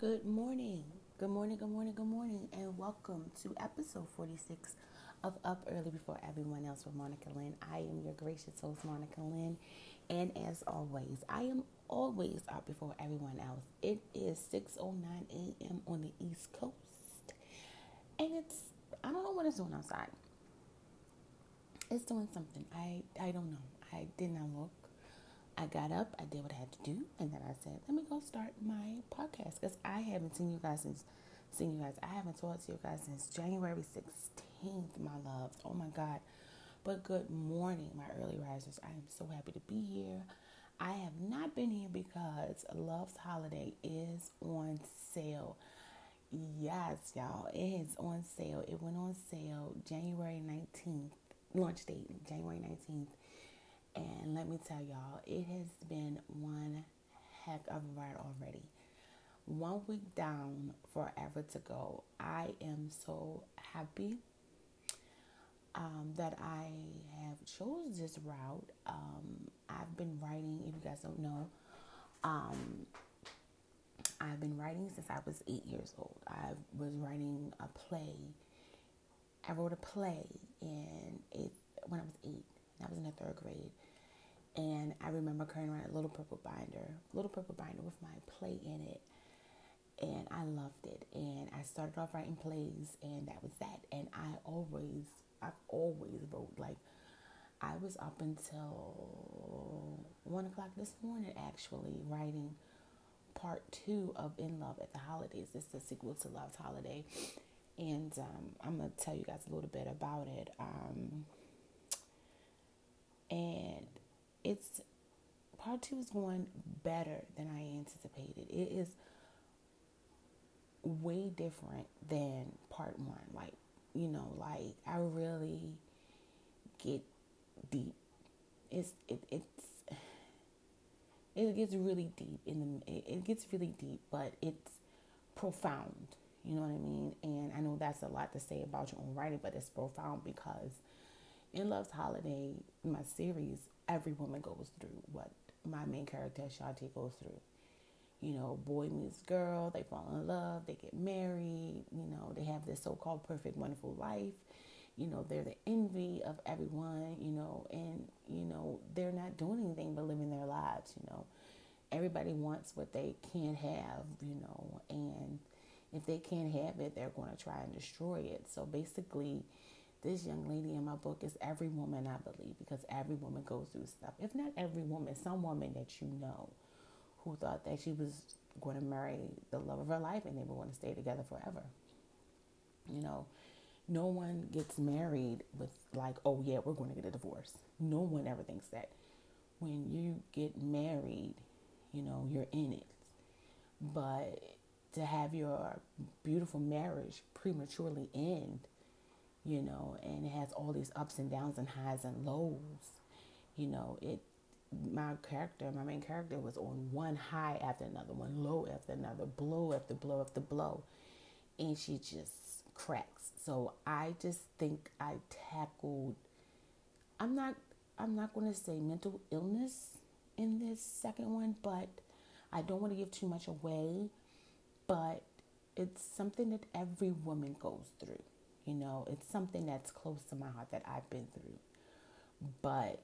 Good morning. Good morning, good morning, good morning, and welcome to episode 46 of Up Early Before Everyone Else with Monica Lynn. I am your gracious host, Monica Lynn, and as always, I am always up before everyone else. It is 6.09 a.m. on the East Coast, and it's, I don't know what it's doing outside. It's doing something. I, I don't know. I did not look. I got up, I did what I had to do, and then I said, "Let me go start my podcast." Because I haven't seen you guys since seen you guys. I haven't talked to you guys since January sixteenth, my loves. Oh my God! But good morning, my early risers. I am so happy to be here. I have not been here because Love's Holiday is on sale. Yes, y'all, it is on sale. It went on sale January 19th, launch date January 19th and let me tell y'all, it has been one heck of a ride already. One week down, forever to go. I am so happy um, that I have chose this route. Um, I've been writing, if you guys don't know, um, I've been writing since I was eight years old. I was writing a play. I wrote a play in it when I was eight. I was in the third grade. And I remember carrying around a little purple binder, little purple binder with my play in it. And I loved it. And I started off writing plays, and that was that. And I always, I've always wrote. Like, I was up until one o'clock this morning, actually, writing part two of In Love at the Holidays. It's the sequel to Love's Holiday. And um, I'm going to tell you guys a little bit about it. Um, and it's part two is going better than I anticipated. It is way different than part one. Like, you know, like I really get deep. It's it it's it gets really deep in the it gets really deep, but it's profound. You know what I mean? And I know that's a lot to say about your own writing, but it's profound because in Love's Holiday, my series, every woman goes through what my main character Shanti goes through. You know, boy meets girl, they fall in love, they get married, you know, they have this so called perfect, wonderful life. You know, they're the envy of everyone, you know, and, you know, they're not doing anything but living their lives, you know. Everybody wants what they can't have, you know, and if they can't have it, they're going to try and destroy it. So basically, this young lady in my book is every woman I believe because every woman goes through stuff. If not every woman, some woman that you know who thought that she was going to marry the love of her life and they were going to stay together forever. You know, no one gets married with like, oh yeah, we're going to get a divorce. No one ever thinks that. When you get married, you know, you're in it. But to have your beautiful marriage prematurely end you know, and it has all these ups and downs and highs and lows. You know, it my character, my main character was on one high after another, one low after another, blow after blow after blow. And she just cracks. So I just think I tackled I'm not I'm not gonna say mental illness in this second one, but I don't want to give too much away. But it's something that every woman goes through. You know, it's something that's close to my heart that I've been through. But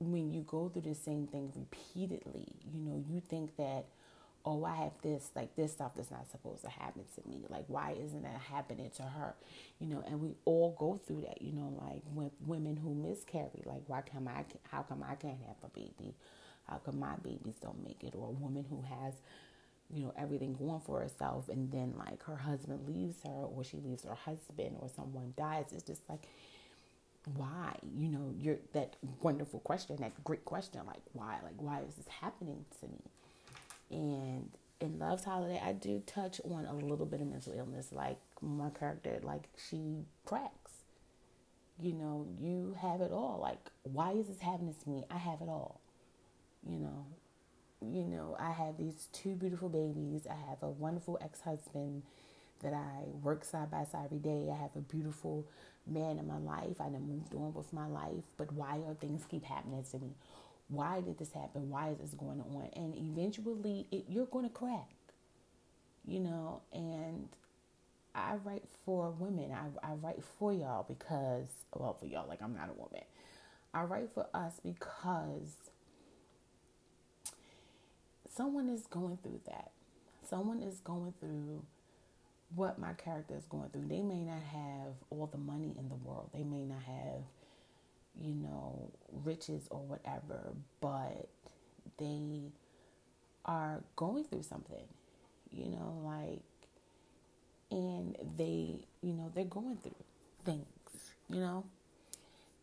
when you go through the same thing repeatedly, you know, you think that, oh, I have this, like this stuff that's not supposed to happen to me. Like, why isn't that happening to her? You know, and we all go through that, you know, like with women who miscarry, like, why come I, how come I can't have a baby? How come my babies don't make it? Or a woman who has you know everything going for herself and then like her husband leaves her or she leaves her husband or someone dies it's just like why? You know you're that wonderful question that great question like why? Like why is this happening to me? And in love's holiday i do touch on a little bit of mental illness like my character like she cracks. You know you have it all. Like why is this happening to me? I have it all. You know you know, I have these two beautiful babies. I have a wonderful ex husband that I work side by side every day. I have a beautiful man in my life. I done moved on with my life. But why are things keep happening to me? Why did this happen? Why is this going on? And eventually, it, you're going to crack. you know, and I write for women. I, I write for y'all because, well, for y'all, like I'm not a woman. I write for us because someone is going through that. Someone is going through what my character is going through. They may not have all the money in the world. They may not have, you know, riches or whatever, but they are going through something, you know, like, and they, you know, they're going through things, you know,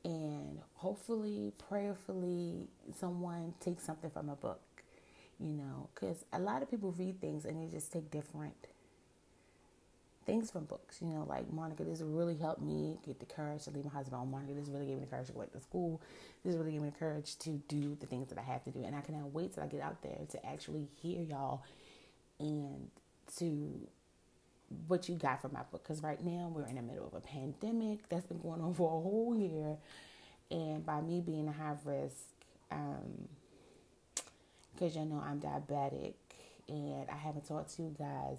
and hopefully, prayerfully, someone takes something from a book, you know, because a lot of people read things and they just take different things from books. You know, like Monica, this really helped me get the courage to leave my husband. Oh, Monica, this really gave me the courage to go back to school. This really gave me the courage to do the things that I have to do. And I cannot wait till I get out there to actually hear y'all and to what you got from my book. Because right now we're in the middle of a pandemic that's been going on for a whole year. And by me being a high risk, um, because you know I'm diabetic and I haven't talked to you guys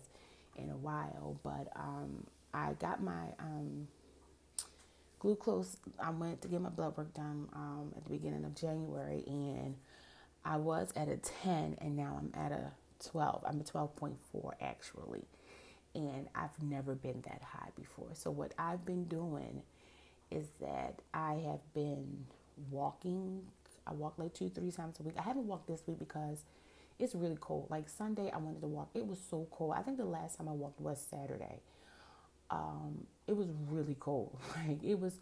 in a while, but um, I got my um, glucose. I went to get my blood work done um, at the beginning of January, and I was at a 10, and now I'm at a 12. I'm a 12.4 actually, and I've never been that high before. So what I've been doing is that I have been walking. I walk like two, three times a week. I haven't walked this week because it's really cold. Like Sunday, I wanted to walk. It was so cold. I think the last time I walked was Saturday. Um, it was really cold. Like it was.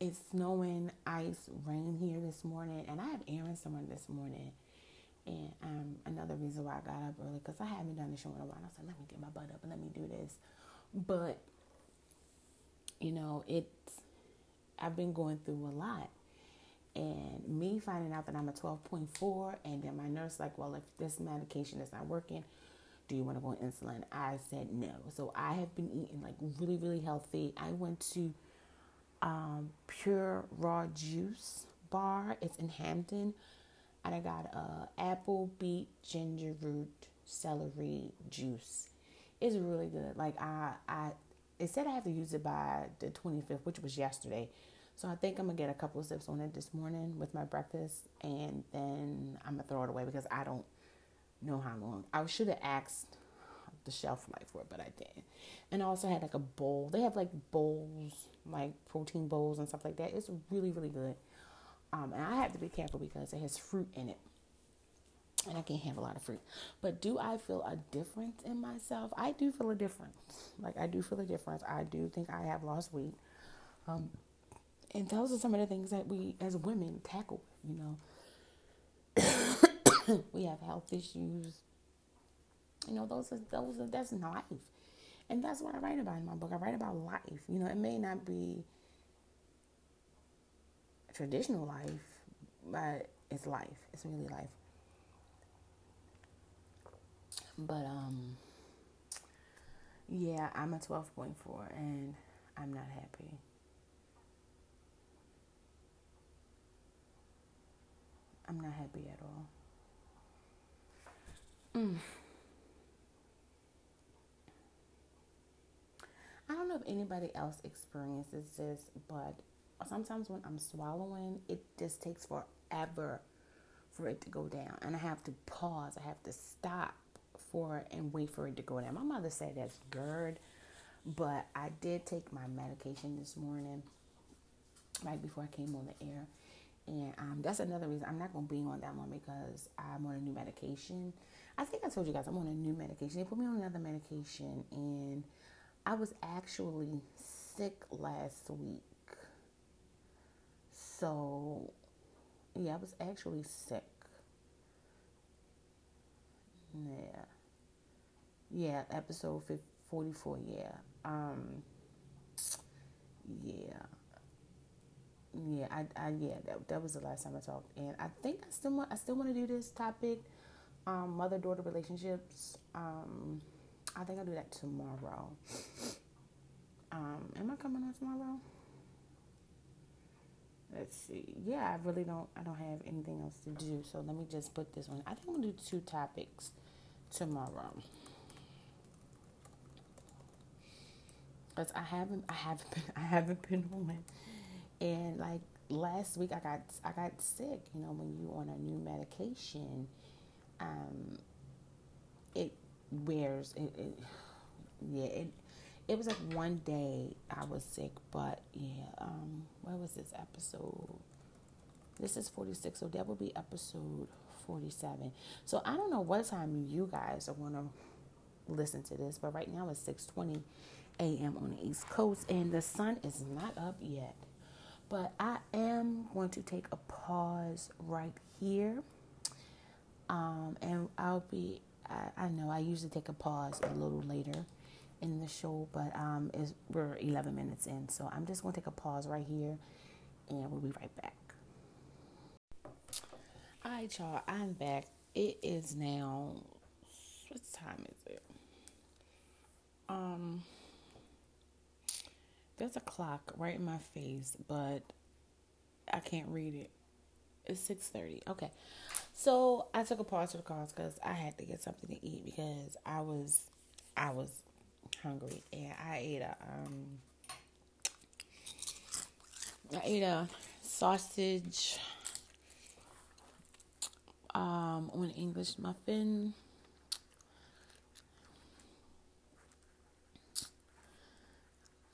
It's snowing, ice, rain here this morning, and I have errands to run this morning. And um, another reason why I got up early because I haven't done the show in a while. I said, let me get my butt up and let me do this. But you know, it's I've been going through a lot. And me finding out that I'm a 12.4 and then my nurse like well if this medication is not working do you want to go on insulin? I said no. So i have been eating like really really healthy. I went to um, pure raw juice bar. It's in hampton. And i got a apple beet ginger root celery juice. It's really good. Like i i it said i have to use it by the 25th which was yesterday so I think I'm gonna get a couple of sips on it this morning with my breakfast, and then I'm gonna throw it away because I don't know how long. I should have asked the shelf life for it, but I didn't. And I also had like a bowl. They have like bowls, like protein bowls and stuff like that. It's really really good. Um, and I have to be careful because it has fruit in it. And I can't have a lot of fruit. But do I feel a difference in myself? I do feel a difference. Like I do feel a difference. I do think I have lost weight. Um, and those are some of the things that we as women tackle, you know. we have health issues. You know, those are those are that's life. And that's what I write about in my book. I write about life. You know, it may not be traditional life, but it's life. It's really life. But um yeah, I'm a 12.4 and I'm not happy. I'm not happy at all. Mm. I don't know if anybody else experiences this, but sometimes when I'm swallowing, it just takes forever for it to go down. And I have to pause, I have to stop for it and wait for it to go down. My mother said that's GERD, but I did take my medication this morning, right before I came on the air. And um, that's another reason I'm not to be on that one because I'm on a new medication. I think I told you guys I'm on a new medication. They put me on another medication, and I was actually sick last week. So, yeah, I was actually sick. Yeah. Yeah, episode 44, yeah. Um, yeah yeah, I, I yeah, that, that was the last time I talked, and I think I still want I still want to do this topic, um, mother daughter relationships. Um, I think I'll do that tomorrow. Um, am I coming on tomorrow? Let's see. Yeah, I really don't. I don't have anything else to do, so let me just put this one. I think I'm gonna do two topics tomorrow. Cause I haven't, I haven't been, I haven't been on, and like last week I got, I got sick. You know, when you on a new medication, um, it wears it, it yeah it it was like one day I was sick, but yeah, um, where was this episode? This is 46, so that will be episode 47. So I don't know what time you guys are gonna listen to this, but right now it's 6:20 a.m. on the East Coast, and the sun is not up yet. But I am going to take a pause right here, um, and I'll be. I, I know I usually take a pause a little later in the show, but um, we're 11 minutes in, so I'm just going to take a pause right here, and we'll be right back. All right, y'all, I'm back. It is now. What time is it? Um, there's a clock right in my face, but I can't read it. It's six thirty. Okay, so I took a pause to the cars because I had to get something to eat because I was, I was hungry, and I ate a um, I ate a sausage um on English muffin.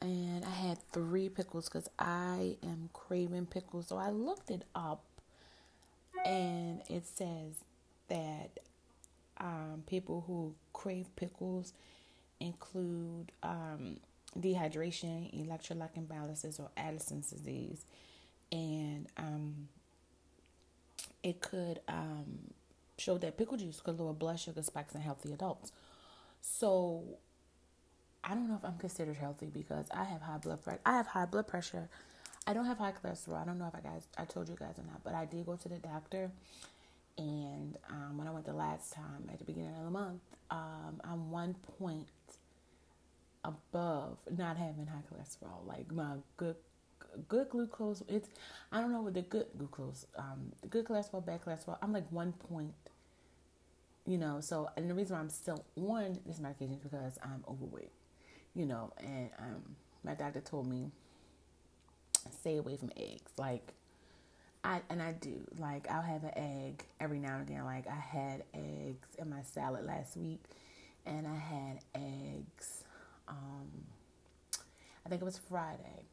And I had three pickles because I am craving pickles. So I looked it up and it says that um, people who crave pickles include um, dehydration, electrolyte imbalances, or Addison's disease, and um, it could um, show that pickle juice could lower blood sugar spikes in healthy adults. So I don't know if I'm considered healthy because I have high blood pressure. I have high blood pressure. I don't have high cholesterol. I don't know if I guys I told you guys or not, but I did go to the doctor. And um, when I went the last time at the beginning of the month, um, I'm one point above not having high cholesterol. Like my good good glucose, it's I don't know what the good glucose, um, the good cholesterol, bad cholesterol. I'm like one point. You know, so and the reason why I'm still on this medication is because I'm overweight. You know, and um, my doctor told me stay away from eggs. Like I and I do. Like I'll have an egg every now and again. Like I had eggs in my salad last week, and I had eggs um, I think it was Friday.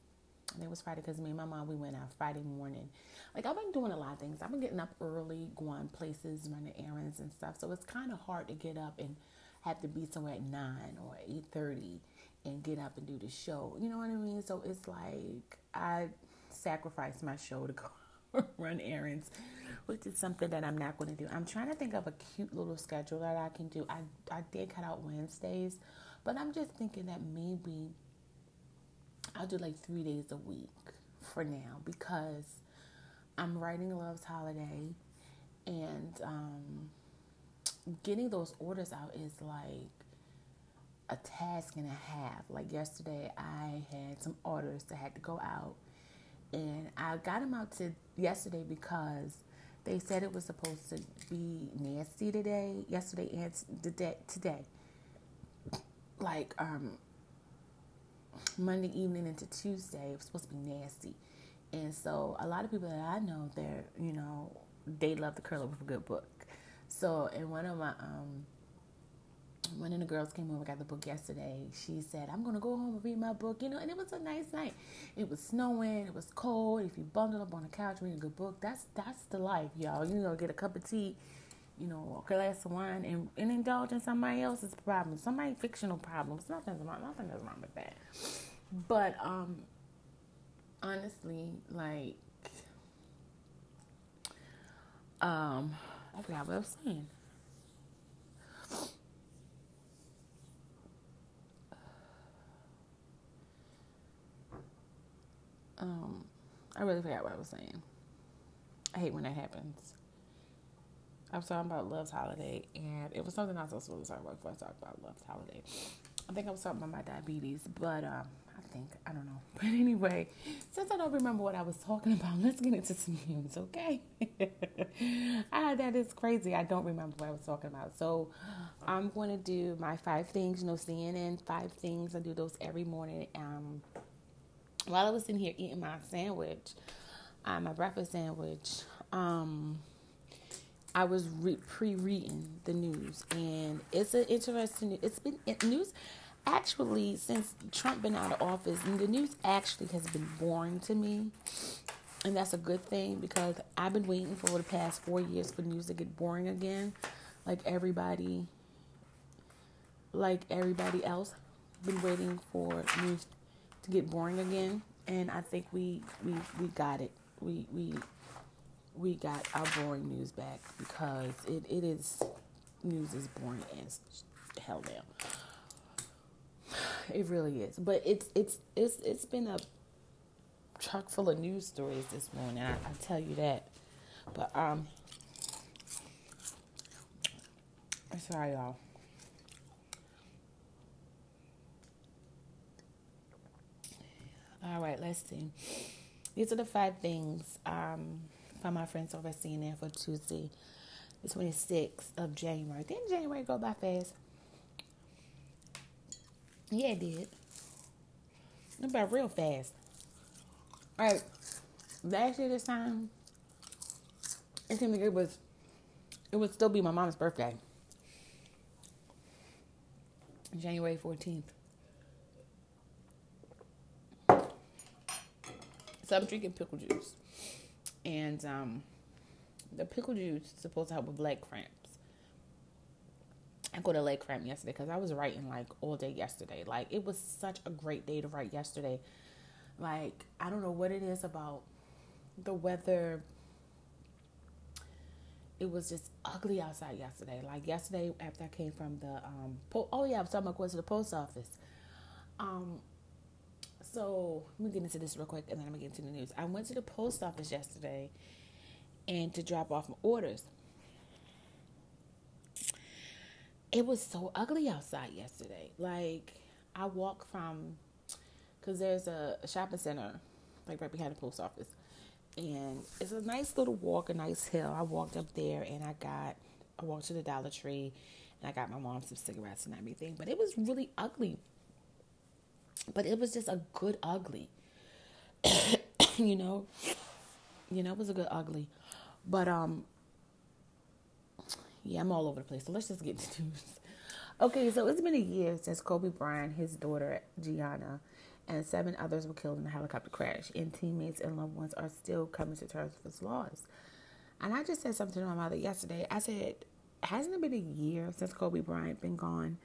I think it was Friday because me and my mom we went out Friday morning. Like I've been doing a lot of things. I've been getting up early, going places, running errands and stuff. So it's kind of hard to get up and have to be somewhere at nine or eight thirty and get up and do the show. You know what I mean? So it's like I sacrifice my show to go run errands, which is something that I'm not going to do. I'm trying to think of a cute little schedule that I can do. I I did cut out Wednesdays but I'm just thinking that maybe I'll do like three days a week for now because I'm writing Love's Holiday and um, getting those orders out is like a task and a half. Like yesterday, I had some orders that had to go out, and I got them out to yesterday because they said it was supposed to be nasty today, yesterday and today like um Monday evening into Tuesday, it was supposed to be nasty. And so a lot of people that I know, they're, you know, they love to curl up with a good book. So and one of my um one of the girls came over, got the book yesterday. She said, I'm gonna go home and read my book, you know, and it was a nice night. It was snowing, it was cold. If you bundle up on the couch reading a good book, that's that's the life, y'all. You know, get a cup of tea you know, a glass of wine and, and indulge in somebody else's problems, somebody fictional problems. Nothing's wrong, nothing is wrong with that. But um, honestly, like, um, I forgot what I was saying. Um, I really forgot what I was saying. I hate when that happens. I was talking about Love's Holiday, and it was something I was supposed to talk about before I talked about Love's Holiday. I think I was talking about my diabetes, but um, I think I don't know. But anyway, since I don't remember what I was talking about, let's get into some news, okay? ah, that is crazy. I don't remember what I was talking about. So I'm going to do my five things. You know, CNN five things. I do those every morning. Um, while I was sitting here eating my sandwich, uh, my breakfast sandwich. Um, I was re- pre-reading the news, and it's an interesting. It's been news actually since Trump been out of office. The news actually has been boring to me, and that's a good thing because I've been waiting for the past four years for news to get boring again, like everybody, like everybody else, been waiting for news to get boring again, and I think we we we got it. We we we got our boring news back because it, it is news is boring as hell now. It really is, but it's it's it's it's been a chock full of news stories this morning. I, I tell you that. But um, I'm sorry y'all. All right, let's see. These are the five things um, from my friends over CNN for Tuesday, the 26th of January. Didn't January go by fast? Yeah, it did. It went real fast. All right, last year this time, it seemed like it was, it would still be my mom's birthday. January 14th. So I'm drinking pickle juice and um, the pickle juice is supposed to help with leg cramps. I got a leg cramp yesterday because I was writing like all day yesterday. Like it was such a great day to write yesterday. Like I don't know what it is about the weather. It was just ugly outside yesterday. Like yesterday after I came from the um po- oh yeah, I was talking about going to the post office. Um so let me get into this real quick and then I'm gonna get into the news. I went to the post office yesterday and to drop off my orders. It was so ugly outside yesterday. Like I walk from because there's a, a shopping center like right behind the post office. And it's a nice little walk, a nice hill. I walked up there and I got I walked to the Dollar Tree and I got my mom some cigarettes and everything. But it was really ugly but it was just a good ugly. you know? You know, it was a good ugly. But um yeah, I'm all over the place. So let's just get to news. Okay, so it's been a year since Kobe Bryant, his daughter Gianna, and seven others were killed in a helicopter crash, and teammates and loved ones are still coming to terms with this loss. And I just said something to my mother yesterday. I said, hasn't it been a year since Kobe Bryant been gone?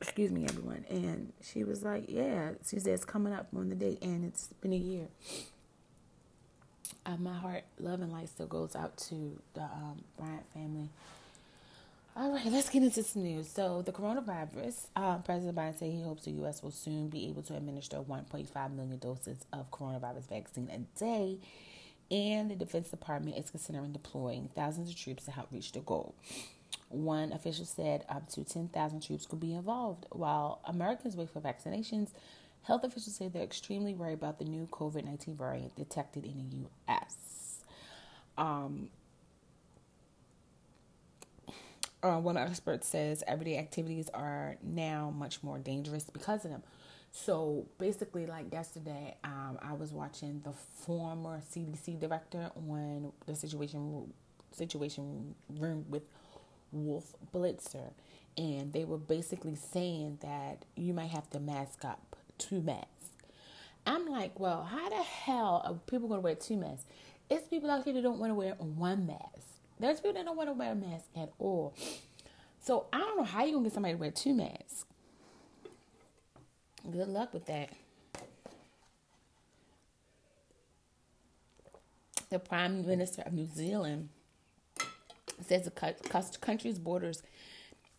Excuse me, everyone. And she was like, yeah. It's coming up on the date, and it's been a year. Uh, my heart, love, and light still goes out to the um, Bryant family. All right, let's get into some news. So, the coronavirus, uh, President Biden said he hopes the U.S. will soon be able to administer 1.5 million doses of coronavirus vaccine a day, and the Defense Department is considering deploying thousands of troops to help reach the goal. One official said up to 10,000 troops could be involved. While Americans wait for vaccinations, health officials say they're extremely worried about the new COVID 19 variant detected in the U.S. Um, uh, one expert says everyday activities are now much more dangerous because of them. So basically, like yesterday, um, I was watching the former CDC director on the situation situation room with Wolf Blitzer, and they were basically saying that you might have to mask up two masks. I'm like, well, how the hell are people going to wear two masks? It's people out here that don't want to wear one mask. There's people that don't want to wear a mask at all. So I don't know how you're going to get somebody to wear two masks. Good luck with that. The Prime Minister of New Zealand says the country's borders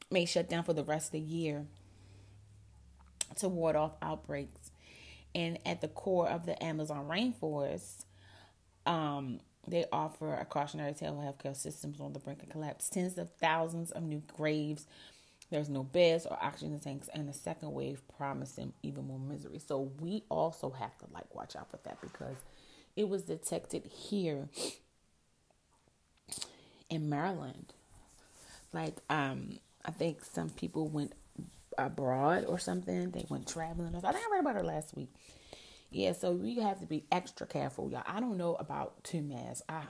may shut down for the rest of the year to ward off outbreaks. And at the core of the Amazon rainforest, um, They offer a cautionary tale of healthcare systems on the brink of collapse. Tens of thousands of new graves. There's no beds or oxygen tanks, and the second wave promised them even more misery. So we also have to like watch out for that because it was detected here in Maryland. Like, um, I think some people went abroad or something. They went traveling. I think I read about it last week. Yeah, so we have to be extra careful, y'all. I don't know about two masks. I,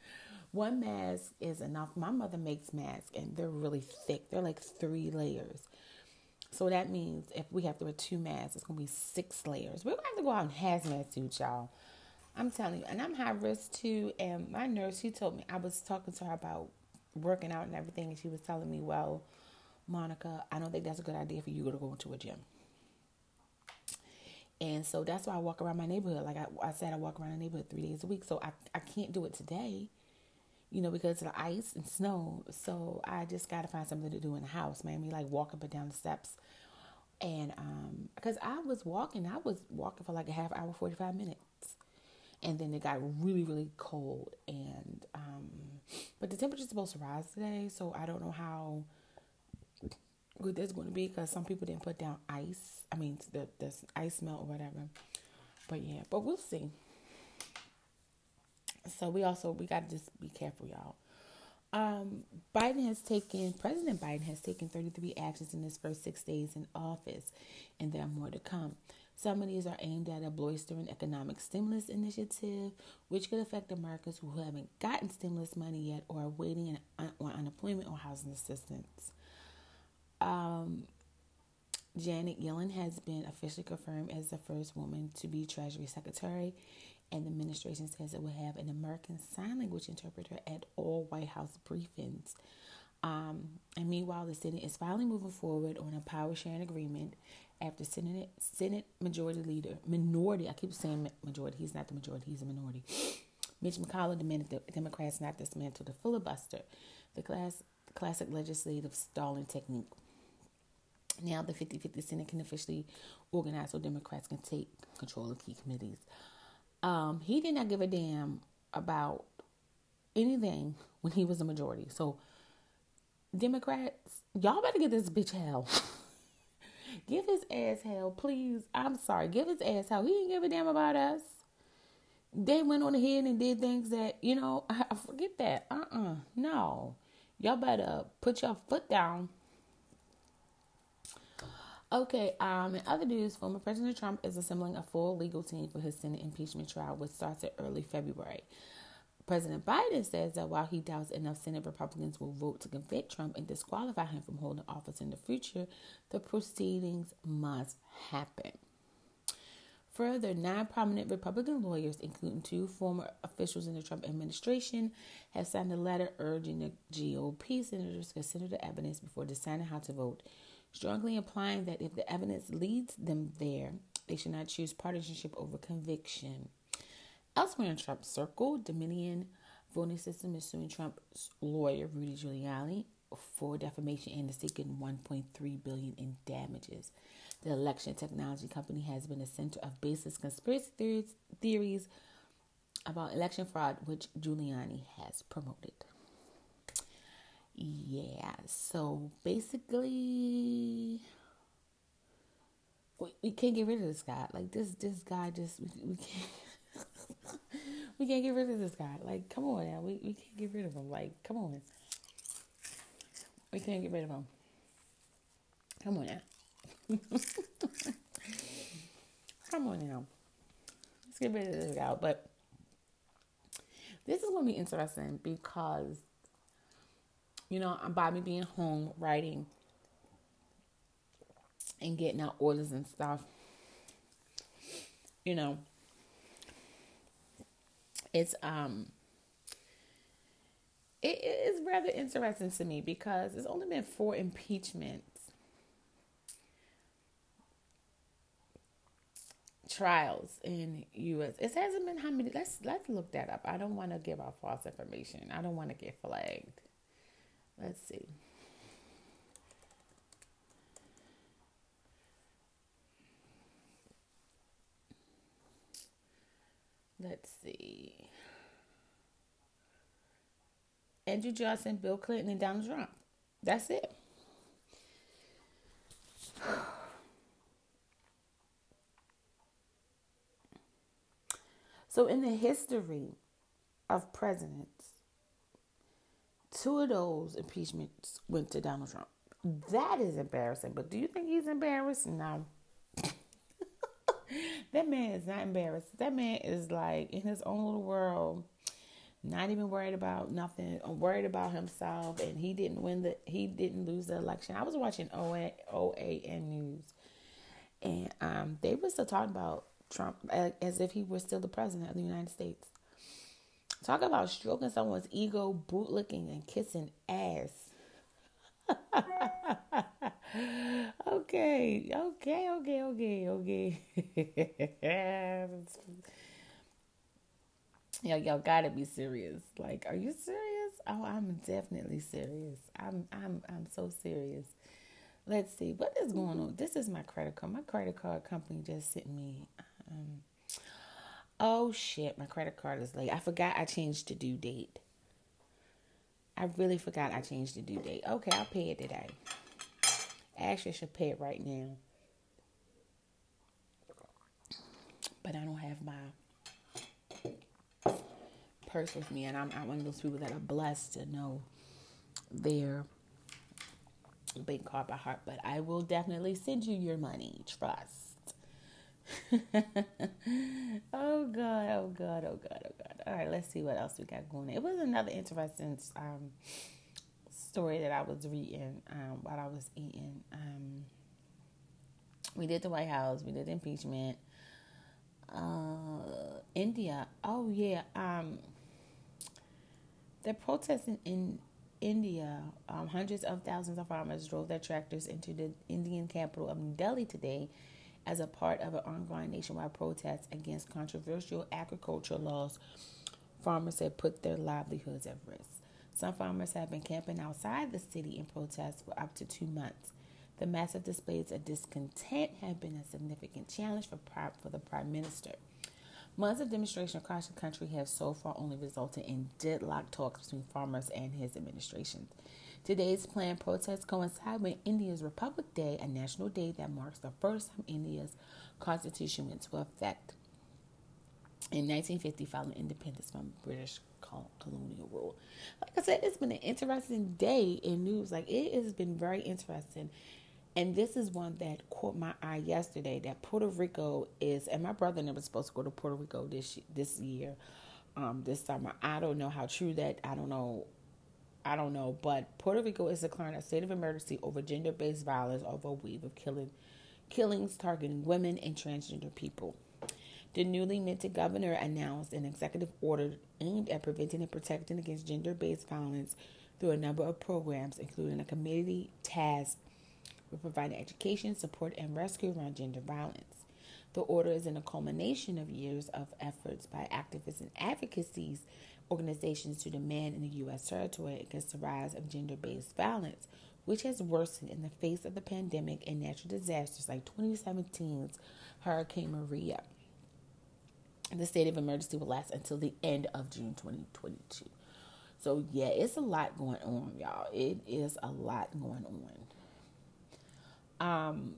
one mask is enough. My mother makes masks, and they're really thick. They're like three layers. So that means if we have to wear two masks, it's gonna be six layers. We're gonna have to go out in hazmat suits, y'all. I'm telling you, and I'm high risk too. And my nurse, she told me I was talking to her about working out and everything, and she was telling me, "Well, Monica, I don't think that's a good idea for you to go into a gym." And so that's why I walk around my neighborhood. Like I, I said, I walk around the neighborhood three days a week. So I, I can't do it today, you know, because of the ice and snow. So I just got to find something to do in the house, man. Me like walk up and down the steps. And um, because I was walking, I was walking for like a half hour, 45 minutes. And then it got really, really cold. And, um, but the temperature's supposed to rise today. So I don't know how good that's going to be because some people didn't put down ice. I mean, the, the ice melt or whatever. But yeah, but we'll see. So we also we got to just be careful, y'all. Um, Biden has taken President Biden has taken 33 actions in his first six days in office, and there are more to come. Some of these are aimed at a blistering economic stimulus initiative, which could affect Americans who haven't gotten stimulus money yet or are waiting on unemployment or housing assistance. Um, Janet Yellen has been officially confirmed as the first woman to be Treasury Secretary, and the administration says it will have an American Sign Language interpreter at all White House briefings. Um, and meanwhile, the Senate is finally moving forward on a power sharing agreement after Senate Senate Majority Leader minority. I keep saying majority. He's not the majority. He's a minority. Mitch McConnell demanded the Democrats not dismantle the filibuster, the class classic legislative stalling technique. Now the 50-50 Senate can officially organize so Democrats can take control of key committees. Um, he did not give a damn about anything when he was a majority. So Democrats, y'all better get this bitch hell. give his ass hell, please. I'm sorry. Give his ass hell. He didn't give a damn about us. They went on ahead and did things that, you know, I, forget that. Uh-uh. No. Y'all better put your foot down Okay, um, in other news, former President Trump is assembling a full legal team for his Senate impeachment trial, which starts in early February. President Biden says that while he doubts enough Senate Republicans will vote to convict Trump and disqualify him from holding office in the future, the proceedings must happen. Further, nine prominent Republican lawyers, including two former officials in the Trump administration, have signed a letter urging the GOP senators to consider the evidence before deciding how to vote strongly implying that if the evidence leads them there, they should not choose partisanship over conviction. Elsewhere in Trump's circle, Dominion voting system is suing Trump's lawyer Rudy Giuliani for defamation and is seeking 1.3 billion in damages. The election technology company has been a center of baseless conspiracy theories, theories about election fraud, which Giuliani has promoted yeah, so basically, we, we can't get rid of this guy. Like this, this guy just we, we can't we can't get rid of this guy. Like, come on now, we we can't get rid of him. Like, come on, we can't get rid of him. Come on now. come on now. Let's get rid of this guy. But this is gonna be interesting because you know, by me being home writing and getting out orders and stuff, you know, it's um it is rather interesting to me because it's only been four impeachments trials in US. It hasn't been how many let's let's look that up. I don't want to give out false information. I don't want to get flagged. Let's see. Let's see. Andrew Johnson, Bill Clinton, and Donald Trump. That's it. So, in the history of presidents, two of those impeachments went to Donald Trump. That is embarrassing. But do you think he's embarrassed? No. that man is not embarrassed. That man is like in his own little world, not even worried about nothing, worried about himself, and he didn't win the he didn't lose the election. I was watching OA, OAN news, and um, they were still talking about Trump as if he were still the president of the United States. Talk about stroking someone's ego, bootlicking, and kissing ass. Okay, okay, okay, okay, okay. Yo, y'all gotta be serious. Like, are you serious? Oh, I'm definitely serious. I'm, I'm, I'm so serious. Let's see what is going on. This is my credit card. My credit card company just sent me. Um, oh shit, my credit card is late. I forgot I changed the due date. I really forgot I changed the due date. Okay, I'll pay it today. Actually, should pay it right now. But I don't have my purse with me, and I'm, I'm one of those people that are blessed to know their bank card by heart. But I will definitely send you your money. Trust. oh god, oh god, oh god, oh god. All right, let's see what else we got going. It was another interesting um, story that I was reading um, while I was eating. Um, we did the White House, we did impeachment. Uh, India. Oh yeah. Um, the protesting in India, um, hundreds of thousands of farmers drove their tractors into the Indian capital of New Delhi today as a part of an ongoing nationwide protest against controversial agricultural laws farmers have put their livelihoods at risk. Some farmers have been camping outside the city in protest for up to two months. The massive displays of discontent have been a significant challenge for, for the Prime Minister. Months of demonstration across the country have so far only resulted in deadlock talks between farmers and his administration. Today's planned protests coincide with India's Republic Day, a national day that marks the first time India's constitution went into effect in 1950 following independence from British colonial rule. Like I said, it's been an interesting day in news. Like it has been very interesting. And this is one that caught my eye yesterday that Puerto Rico is, and my brother never supposed to go to Puerto Rico this this year, um, this summer. I don't know how true that. I don't know I don't know, but Puerto Rico is declaring a state of emergency over gender-based violence over a wave of killing, killings targeting women and transgender people. The newly minted governor announced an executive order aimed at preventing and protecting against gender-based violence through a number of programs, including a committee tasked with providing education, support, and rescue around gender violence. The order is in a culmination of years of efforts by activists and advocacies organizations to demand in the U.S. territory against the rise of gender based violence, which has worsened in the face of the pandemic and natural disasters like 2017's Hurricane Maria. The state of emergency will last until the end of June 2022. So, yeah, it's a lot going on, y'all. It is a lot going on. Um,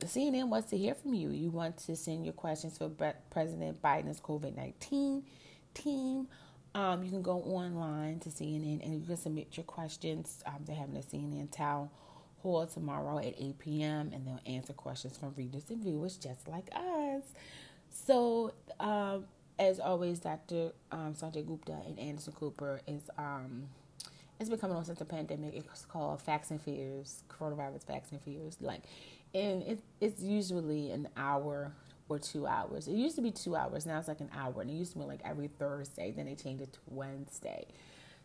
CNN wants to hear from you. You want to send your questions for President Biden's COVID 19 team. Um, you can go online to CNN and you can submit your questions. Um, they're having a CNN town hall tomorrow at 8 p.m. and they'll answer questions from readers and viewers just like us. So, um, as always, Dr. Um, Sanjay Gupta and Anderson Cooper is um, it's been coming on since the pandemic. It's called Facts and Fears, Coronavirus Facts and Fears. Like, and it, it's usually an hour or two hours. It used to be two hours. Now it's like an hour. And it used to be like every Thursday. Then they changed it to Wednesday.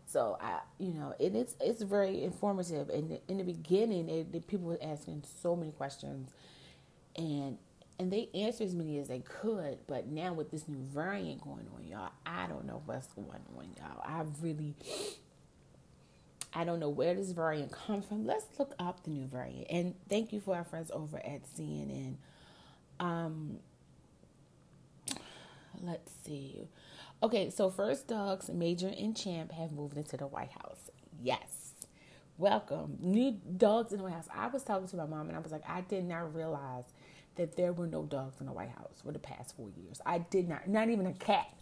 So I, you know, and it's it's very informative. And in the beginning, it, people were asking so many questions, and and they answered as many as they could. But now with this new variant going on, y'all, I don't know what's going on, y'all. I really, I don't know where this variant comes from. Let's look up the new variant. And thank you for our friends over at CNN. Um, let's see. Okay, so first dogs, Major and Champ, have moved into the White House. Yes. Welcome. New dogs in the White House. I was talking to my mom and I was like, I did not realize that there were no dogs in the White House for the past four years. I did not, not even a cat.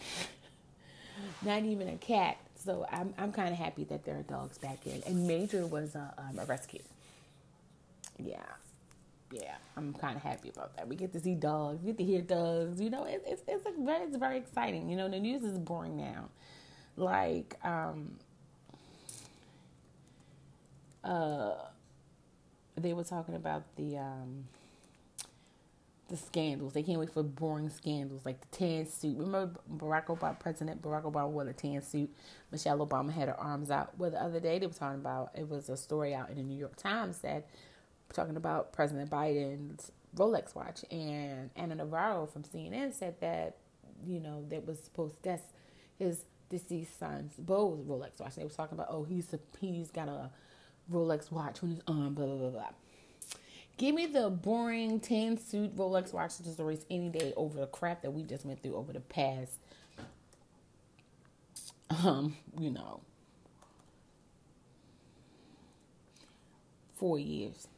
not even a cat. So I'm, I'm kind of happy that there are dogs back in. And Major was a, um, a rescue. Yeah yeah, I'm kind of happy about that. We get to see dogs, we get to hear dogs. You know, it, it's it's very it's very exciting. You know, the news is boring now. Like, um, uh, they were talking about the um the scandals. They can't wait for boring scandals like the tan suit. Remember Barack Obama, President Barack Obama wore the tan suit. Michelle Obama had her arms out. Well, the other day they were talking about it was a story out in the New York Times that talking about President Biden's Rolex watch, and Ana Navarro from CNN said that you know that was supposed that's his deceased son's Beau's Rolex watch. They were talking about oh he's a, he's got a Rolex watch on his arm, blah blah blah blah. Give me the boring tan suit Rolex watch stories any day over the crap that we just went through over the past, um, you know, four years.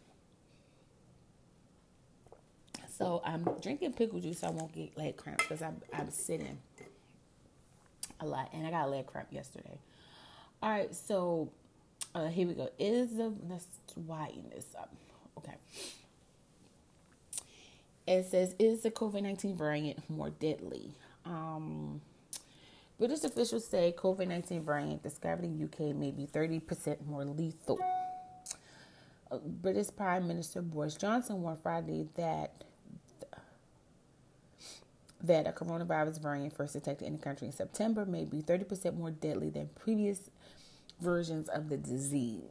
So I'm drinking pickle juice so I won't get leg cramps because I'm I'm sitting a lot and I got a leg cramp yesterday. All right, so uh, here we go. Is the let's widen this up. Okay. It says, is the COVID 19 variant more deadly? Um, British officials say COVID 19 variant discovered in UK may be 30% more lethal. Uh, British Prime Minister Boris Johnson warned Friday that that a coronavirus variant first detected in the country in September may be 30% more deadly than previous versions of the disease.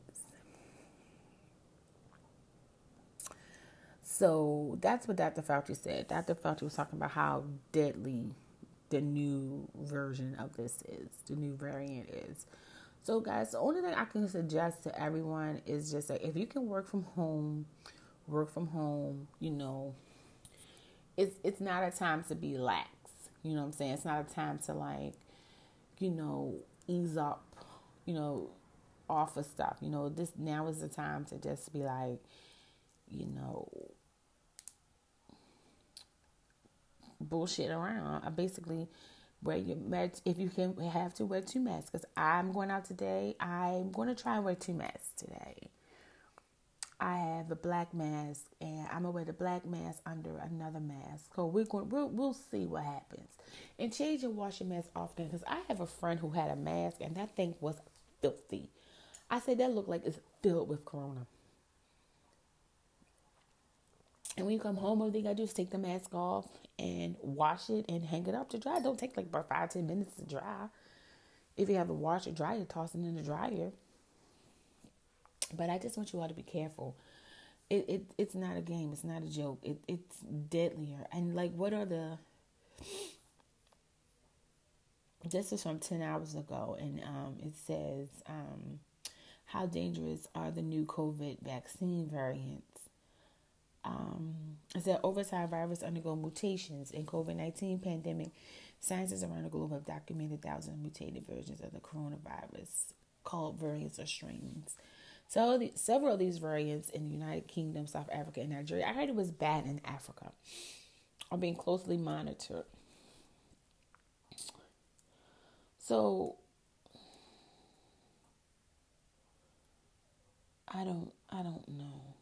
So that's what Dr. Fauci said. Dr. Fauci was talking about how deadly the new version of this is, the new variant is. So, guys, the only thing I can suggest to everyone is just that if you can work from home, work from home, you know, it's it's not a time to be lax. You know what I'm saying? It's not a time to like, you know, ease up, you know, off of stuff. You know, this now is the time to just be like, you know, bullshit around. I basically wear your mask if you can have to wear two masks. Cause I'm going out today. I'm going to try and wear two masks today. I have a black mask and I'm gonna wear the black mask under another mask. So we're going we'll we'll see what happens. And change and wash your mask often because I have a friend who had a mask and that thing was filthy. I said that looked like it's filled with corona. And when you come home, all you gotta do is take the mask off and wash it and hang it up to dry. Don't take like about five, ten minutes to dry. If you have a washer dryer, toss it in the dryer. But I just want you all to be careful. It, it it's not a game. It's not a joke. It it's deadlier. And like, what are the? This is from ten hours ago, and um, it says, um, "How dangerous are the new COVID vaccine variants?" Um, it over time, virus undergo mutations in COVID nineteen pandemic. Scientists around the globe have documented thousands of mutated versions of the coronavirus called variants or strains. So the, several of these variants in the United Kingdom, South Africa, and Nigeria, I heard it was bad in Africa, are being closely monitored. So I don't I don't know.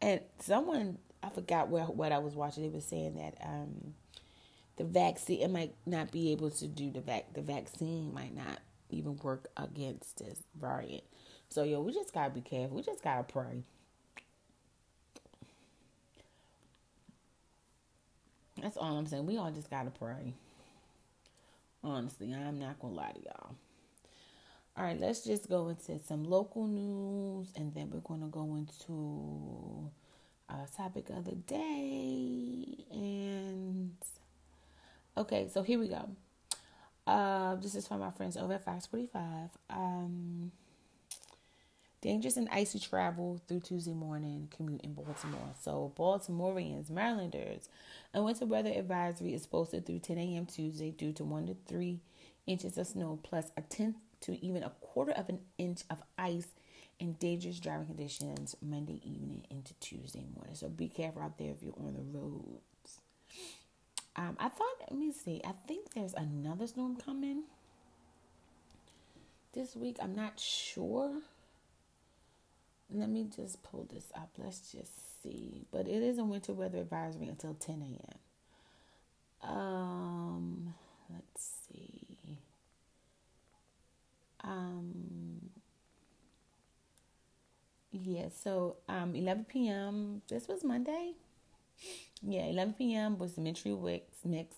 And someone I forgot where what I was watching. They were saying that um, the vaccine it might not be able to do the vac the vaccine might not even work against this variant. So yo, we just gotta be careful. We just gotta pray. That's all I'm saying. We all just gotta pray. Honestly, I'm not gonna lie to y'all. All right, let's just go into some local news and then we're gonna go into our topic of the day and Okay, so here we go. Uh, this is from my friends over at Fox 45. Um, Dangerous and icy travel through Tuesday morning commute in Baltimore. So, Baltimoreans, Marylanders, a winter weather advisory is posted through 10 a.m. Tuesday due to 1 to 3 inches of snow plus a tenth to even a quarter of an inch of ice and dangerous driving conditions Monday evening into Tuesday morning. So, be careful out there if you're on the roads. Um, I thought, let me see, I think there's another storm coming this week. I'm not sure. Let me just pull this up. Let's just see. But it is a winter weather advisory until 10 a.m. Um, let's see. Um, yeah, so um, 11 p.m. This was Monday. Yeah, 11 p.m. was the Mitri Wicks mix.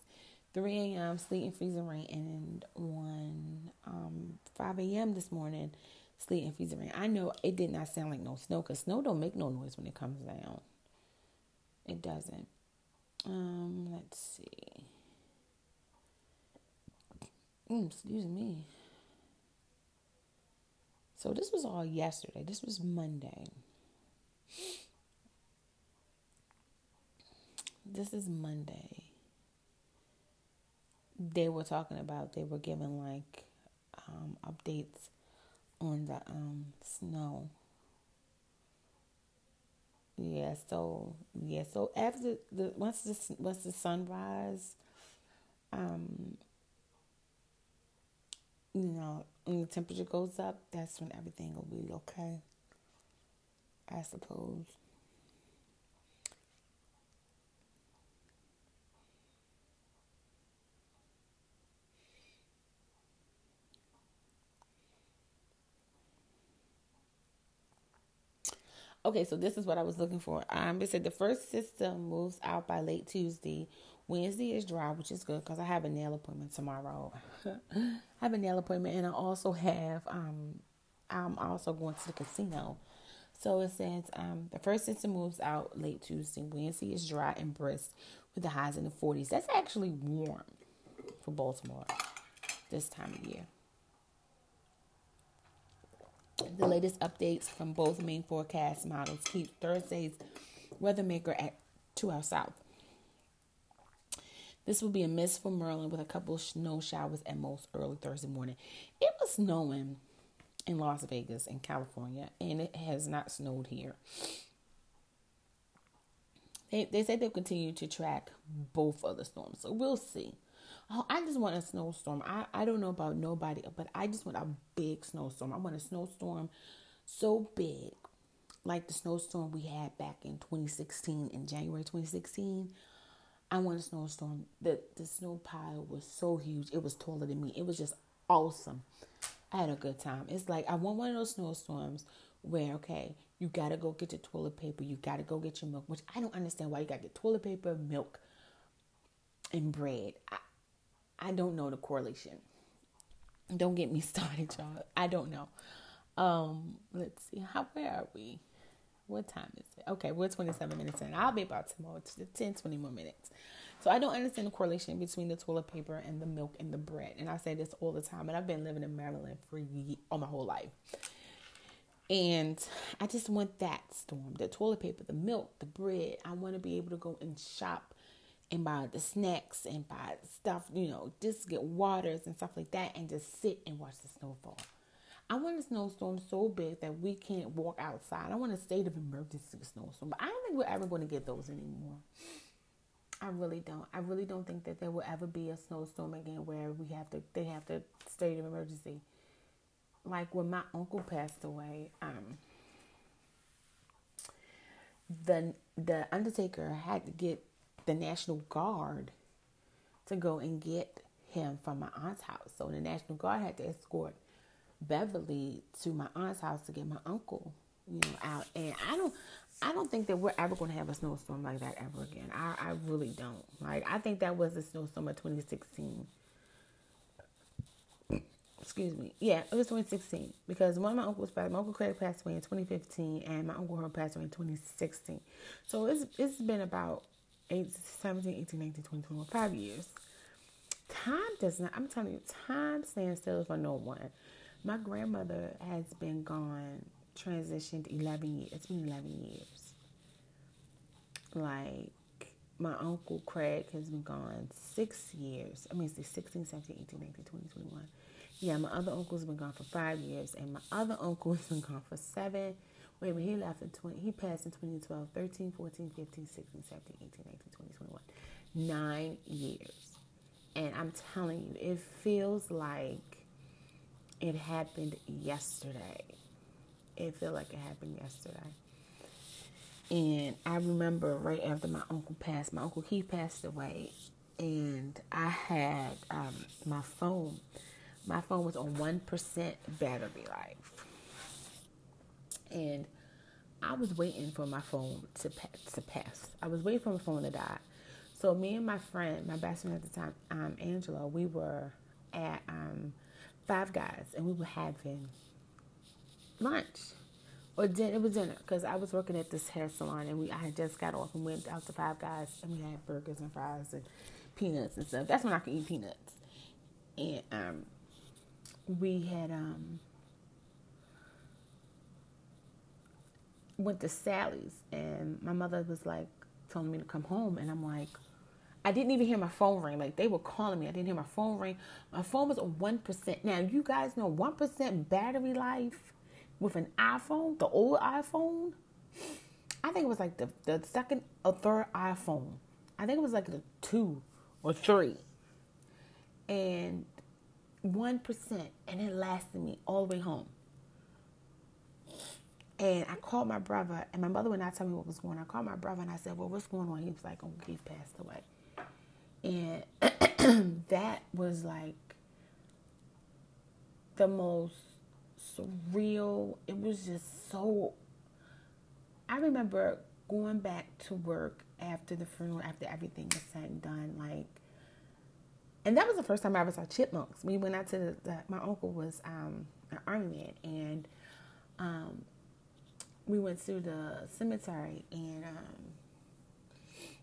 3 a.m. sleet and freezing rain, and on um, 5 a.m. this morning, sleet and freezing rain. I know it did not sound like no snow because snow don't make no noise when it comes down. It doesn't. Um, let's see. Mm, excuse me. So this was all yesterday. This was Monday. This is Monday. They were talking about they were giving like um, updates on the um snow. Yeah, so yeah, so after the once the once the sunrise, um, you know, when the temperature goes up, that's when everything will be okay. I suppose. Okay, so this is what I was looking for. Um, it said the first system moves out by late Tuesday. Wednesday is dry, which is good because I have a nail appointment tomorrow. I have a nail appointment, and I also have um, I'm also going to the casino. So it says um, the first system moves out late Tuesday. Wednesday is dry and brisk with the highs in the 40s. That's actually warm for Baltimore this time of year. The latest updates from both main forecast models keep Thursday's weather maker at two hours south. This will be a miss for Maryland with a couple snow showers at most early Thursday morning. It was snowing in Las Vegas in California, and it has not snowed here. They they say they'll continue to track both of the storms, so we'll see. Oh, I just want a snowstorm. I, I don't know about nobody, but I just want a big snowstorm. I want a snowstorm so big, like the snowstorm we had back in 2016, in January 2016. I want a snowstorm. The, the snow pile was so huge. It was taller than me. It was just awesome. I had a good time. It's like I want one of those snowstorms where, okay, you got to go get your toilet paper. You got to go get your milk, which I don't understand why you got to get toilet paper, milk, and bread. I, I don't know the correlation. Don't get me started, y'all. I don't know. Um, let's see. How where are we? What time is it? Okay, we're 27 minutes in. I'll be about tomorrow, 10, 20 more minutes. So I don't understand the correlation between the toilet paper and the milk and the bread. And I say this all the time. And I've been living in Maryland for all my whole life. And I just want that storm, the toilet paper, the milk, the bread. I want to be able to go and shop and buy the snacks and buy stuff, you know, just get waters and stuff like that and just sit and watch the snowfall. I want a snowstorm so big that we can't walk outside. I want a state of emergency snowstorm, but I don't think we're ever going to get those anymore. I really don't. I really don't think that there will ever be a snowstorm again where we have to they have to state of emergency. Like when my uncle passed away, um the the undertaker had to get the National Guard to go and get him from my aunt's house. So the National Guard had to escort Beverly to my aunt's house to get my uncle, you know, out. And I don't I don't think that we're ever going to have a snowstorm like that ever again. I, I really don't. Like I think that was the snowstorm of 2016. Excuse me. Yeah, it was 2016 because one of my uncles passed. My uncle Craig passed away in 2015, and my uncle Herb passed away in 2016. So it's it's been about 8, 17, 18, 19, 20, 21, five years. Time does not, I'm telling you, time stands still for no one. My grandmother has been gone transitioned 11 years. It's been 11 years. Like, my uncle Craig has been gone six years. I mean, it's 16, 17, 18, 19, 20, 21. Yeah, my other uncle's been gone for five years, and my other uncle has been gone for seven. Wait minute, he left in 20, he passed in 2012, 13, 14, 15, 16, 17, 18, 19, 20, 21. Nine years. And I'm telling you, it feels like it happened yesterday. It felt like it happened yesterday. And I remember right after my uncle passed, my uncle he passed away, and I had um, my phone. My phone was on one percent battery life, and I was waiting for my phone to pass, to pass. I was waiting for my phone to die. So me and my friend, my best friend at the time, um, Angela, we were at um, Five Guys, and we were having lunch or dinner. It was dinner because I was working at this hair salon, and we I had just got off and went out to Five Guys, and we had burgers and fries and peanuts and stuff. That's when I could eat peanuts, and um, we had um went to Sally's, and my mother was like telling me to come home, and I'm like. I didn't even hear my phone ring. Like they were calling me. I didn't hear my phone ring. My phone was on one percent. Now you guys know one percent battery life with an iPhone, the old iPhone. I think it was like the, the second or third iPhone. I think it was like the two or three. And 1%. And it lasted me all the way home. And I called my brother, and my mother would not tell me what was going on. I called my brother and I said, Well, what's going on? He was like, Oh, he's passed away. And that was like the most surreal. It was just so. I remember going back to work after the funeral, after everything was said and done, like. And that was the first time I ever saw chipmunks. We went out to the, the my uncle was um, an army man, and um, we went to the cemetery, and um,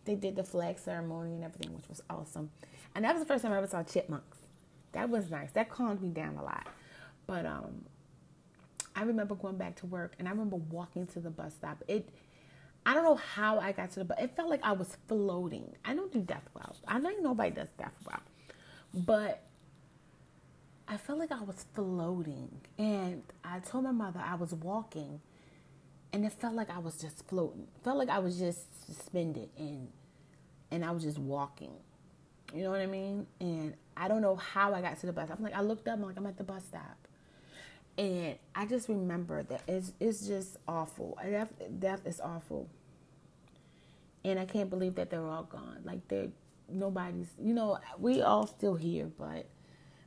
they did the flag ceremony and everything, which was awesome. And that was the first time I ever saw chipmunks. That was nice. That calmed me down a lot. But um, I remember going back to work and I remember walking to the bus stop. It I don't know how I got to the bus. It felt like I was floating. I don't do death well. I know nobody does death well. But I felt like I was floating. And I told my mother I was walking and it felt like I was just floating. It felt like I was just suspended and and I was just walking. You know what I mean? And I don't know how I got to the bus. I'm like I looked up, I'm like I'm at the bus stop. And I just remember that it's, it's just awful. Death, death is awful. And I can't believe that they're all gone. Like they're nobody's, you know, we all still here, but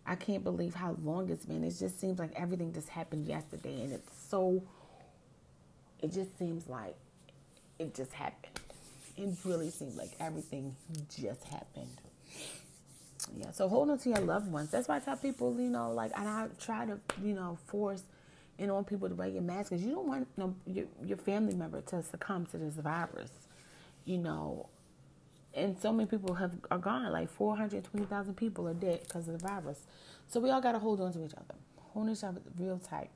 I can't believe how long it's been. It just seems like everything just happened yesterday, and it's so. It just seems like it just happened. It really seemed like everything just happened. Yeah so hold on to your loved ones. That's why i tell people you know like and i try to you know force you know people to wear your mask because you don't want you know, your, your family member to succumb to this virus you know. And so many people have are gone. Like 420000 people are dead because of the virus. So we all got to hold on to each other. Hold each other real tight.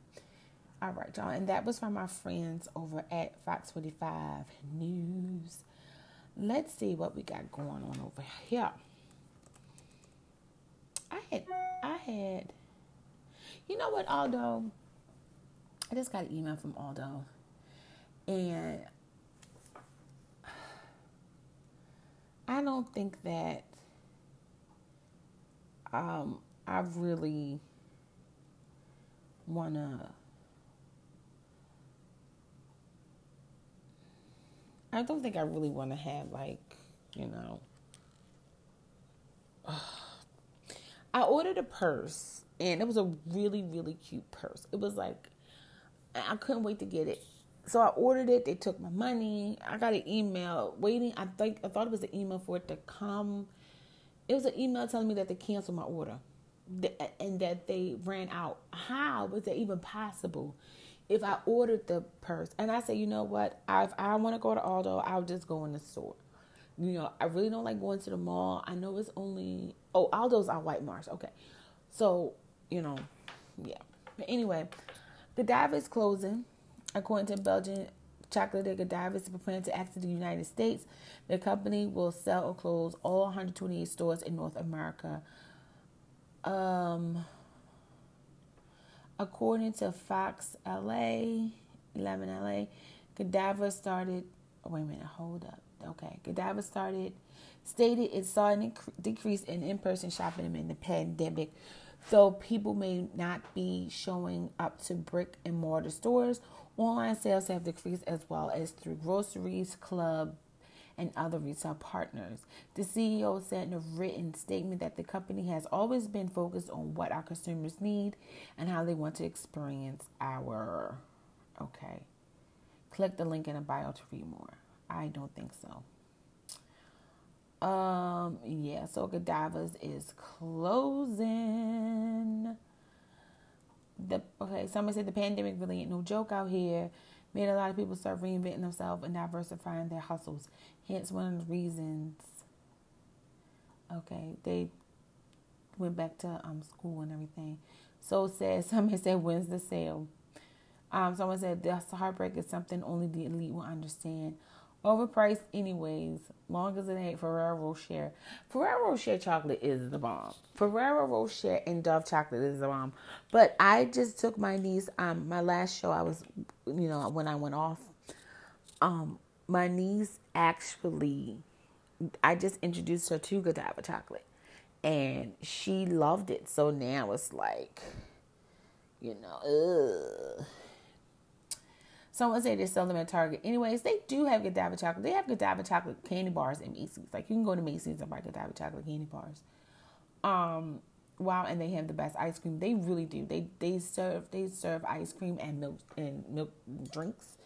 All right y'all. And that was from our friends over at fox 45 news let's see what we got going on over here I had, I had, you know what, Aldo? I just got an email from Aldo, and I don't think that um, I really wanna. I don't think I really want to have like, you know. I ordered a purse and it was a really, really cute purse. It was like, I couldn't wait to get it. So I ordered it. They took my money. I got an email waiting. I think I thought it was an email for it to come. It was an email telling me that they canceled my order and that they ran out. How was that even possible? If I ordered the purse and I say, you know what, I, if I want to go to Aldo, I'll just go in the store. You know, I really don't like going to the mall. I know it's only oh Aldo's on White Marsh. Okay, so you know, yeah. But anyway, the dive is closing. According to Belgian chocolate Godiva is preparing to exit the United States. The company will sell or close all 128 stores in North America. Um, according to Fox LA, 11 LA, Godiva started. Oh, wait a minute, hold up. Okay, Godiva started stated it saw an a decrease in in-person shopping amid the pandemic, So people may not be showing up to brick and mortar stores. Online sales have decreased as well as through groceries, club, and other retail partners. The CEO said in a written statement that the company has always been focused on what our consumers need and how they want to experience our. Okay. Click the link in the bio to read more. I don't think so. Um, yeah, so Godiva's is closing. The okay, somebody said the pandemic really ain't no joke out here. Made a lot of people start reinventing themselves and diversifying their hustles. Hence one of the reasons. Okay, they went back to um school and everything. So said somebody said when's the sale? Um, someone said this heartbreak is something only the elite will understand. Overpriced anyways, long as it ain't Ferrero Rocher. Ferrero Rocher chocolate is the bomb. Ferrero Rocher and Dove chocolate is the bomb. But I just took my niece, um, my last show I was, you know, when I went off, um, my niece actually, I just introduced her to Godiva chocolate. And she loved it. So now it's like, you know, ugh. Someone say they sell them at Target. Anyways, they do have Godiva chocolate. They have Godiva chocolate candy bars in Macy's. Like you can go to Macy's and buy Godiva chocolate candy bars. Um, wow, and they have the best ice cream. They really do. They they serve they serve ice cream and milk and milk drinks.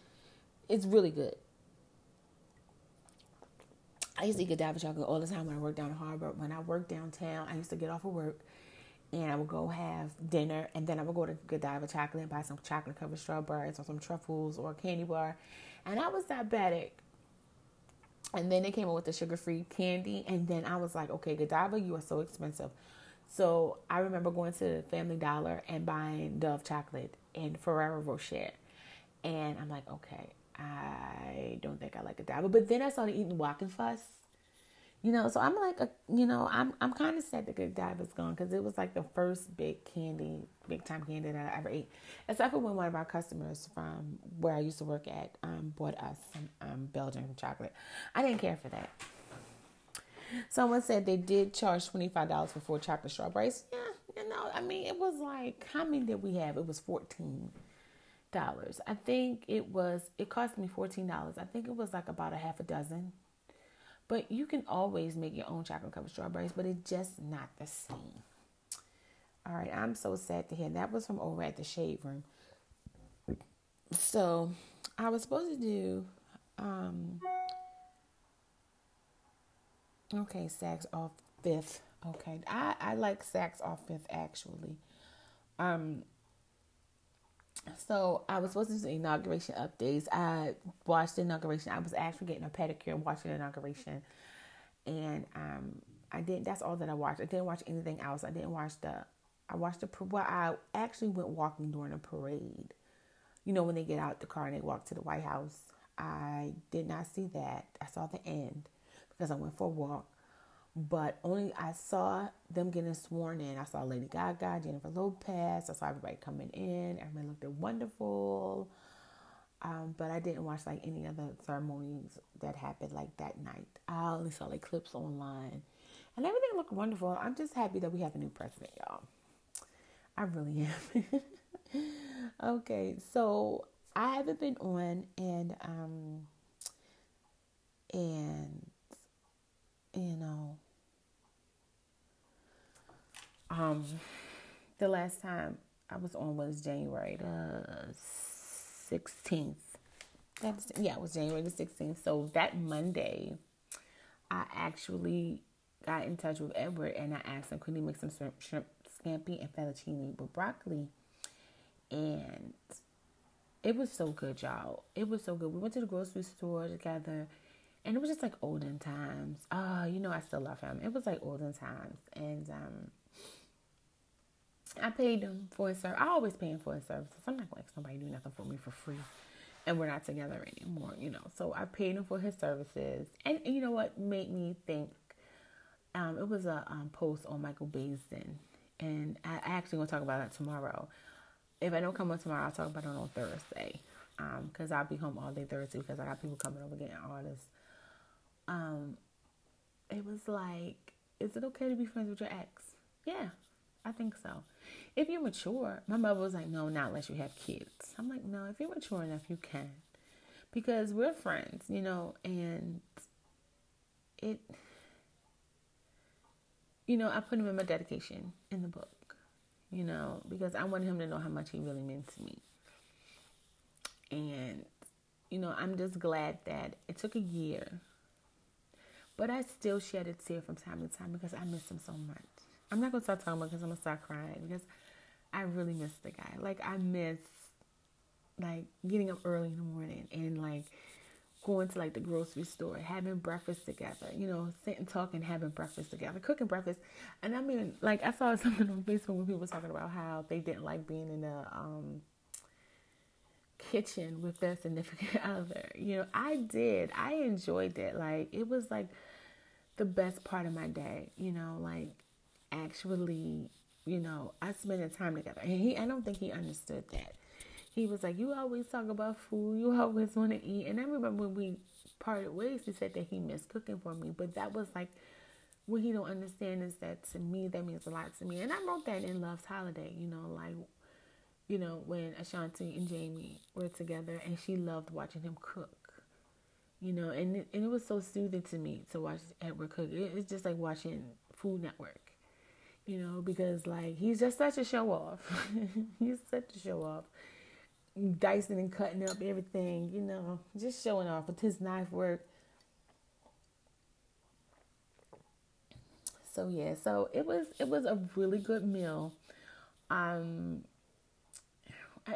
It's really good. I used to eat Godiva chocolate all the time when I worked down in Harbor. When I worked downtown, I used to get off of work and I would go have dinner, and then I would go to Godiva Chocolate and buy some chocolate covered strawberries or some truffles or a candy bar, and I was diabetic. And then they came up with the sugar free candy, and then I was like, okay, Godiva, you are so expensive. So I remember going to the Family Dollar and buying Dove chocolate and Ferrero Rocher, and I'm like, okay, I don't think I like Godiva. But then I started eating Walking Fuss you know, so I'm like, a, you know, I'm I'm kind of sad that Godiva's gone because it was like the first big candy, big time candy that I ever ate. Except for when one of our customers from where I used to work at um, bought us some um, Belgian chocolate. I didn't care for that. Someone said they did charge twenty five dollars for four chocolate strawberries. Yeah, you know, I mean, it was like how many did we have? It was fourteen dollars. I think it was. It cost me fourteen dollars. I think it was like about a half a dozen but you can always make your own chocolate covered strawberries, but it's just not the same. All right, I'm so sad to hear that was from over at the Shade Room. So I was supposed to do um okay, Saks off fifth. Okay. I, I like Saks off fifth actually. Um so I was supposed to do inauguration updates. I watched the inauguration. I was actually getting a pedicure and watching the inauguration, and um, I didn't. That's all that I watched. I didn't watch anything else. I didn't watch the. I watched the. Well, I actually went walking during the parade. You know when they get out the car and they walk to the White House. I did not see that. I saw the end because I went for a walk but only I saw them getting sworn in. I saw Lady Gaga, Jennifer Lopez. I saw everybody coming in. Everybody looked wonderful. Um, but I didn't watch like any other ceremonies that happened like that night. I only saw like clips online, and everything looked wonderful. I'm just happy that we have a new president, y'all. I really am. okay, so I haven't been on, and um, and you know um, the last time I was on was January the sixteenth. That's yeah, it was January the sixteenth. So that Monday, I actually got in touch with Edward and I asked him could he make some shrimp, shrimp scampi and fettuccine with broccoli, and it was so good, y'all. It was so good. We went to the grocery store together. And it was just like olden times. Uh, you know I still love him. It was like olden times. And um I paid him for his service. I always pay for his services. I'm not to let somebody do nothing for me for free. and we're not together anymore, you know. So I paid him for his services, and, and you know what made me think? Um, it was a um, post on Michael Baisden, and I, I actually gonna talk about that tomorrow. If I don't come on tomorrow, I'll talk about it on Thursday, Um, because um, I'll be home all day Thursday because I got people coming over getting artists. Um, it was like, is it okay to be friends with your ex? Yeah, I think so. If you're mature, my mother was like, no, not unless you have kids. I'm like, no, if you're mature enough, you can. Because we're friends, you know, and it, you know, I put him in my dedication in the book, you know, because I want him to know how much he really meant to me. And, you know, I'm just glad that it took a year, but I still shed a tear from time to time because I miss him so much. I'm not gonna start talking about because I'm gonna start crying because I really miss the guy. Like I miss like getting up early in the morning and like going to like the grocery store, having breakfast together, you know, sitting talking, having breakfast together, cooking breakfast. And I mean, like I saw something on Facebook when people were talking about how they didn't like being in the um, kitchen with their significant other. You know, I did. I enjoyed it. Like it was like the best part of my day, you know, like actually, you know, I spending time together. And he I don't think he understood that. He was like, You always talk about food, you always want to eat. And I remember when we parted ways, he said that he missed cooking for me. But that was like what he don't understand is that to me that means a lot to me. And I wrote that in Love's Holiday, you know, like you know, when Ashanti and Jamie were together and she loved watching him cook. You know, and it, and it was so soothing to me to watch Edward cook. It, it's just like watching Food Network you know, because like he's just such a show off. he's such a show off. Dicing and cutting up everything, you know, just showing off with his knife work. So yeah, so it was it was a really good meal. Um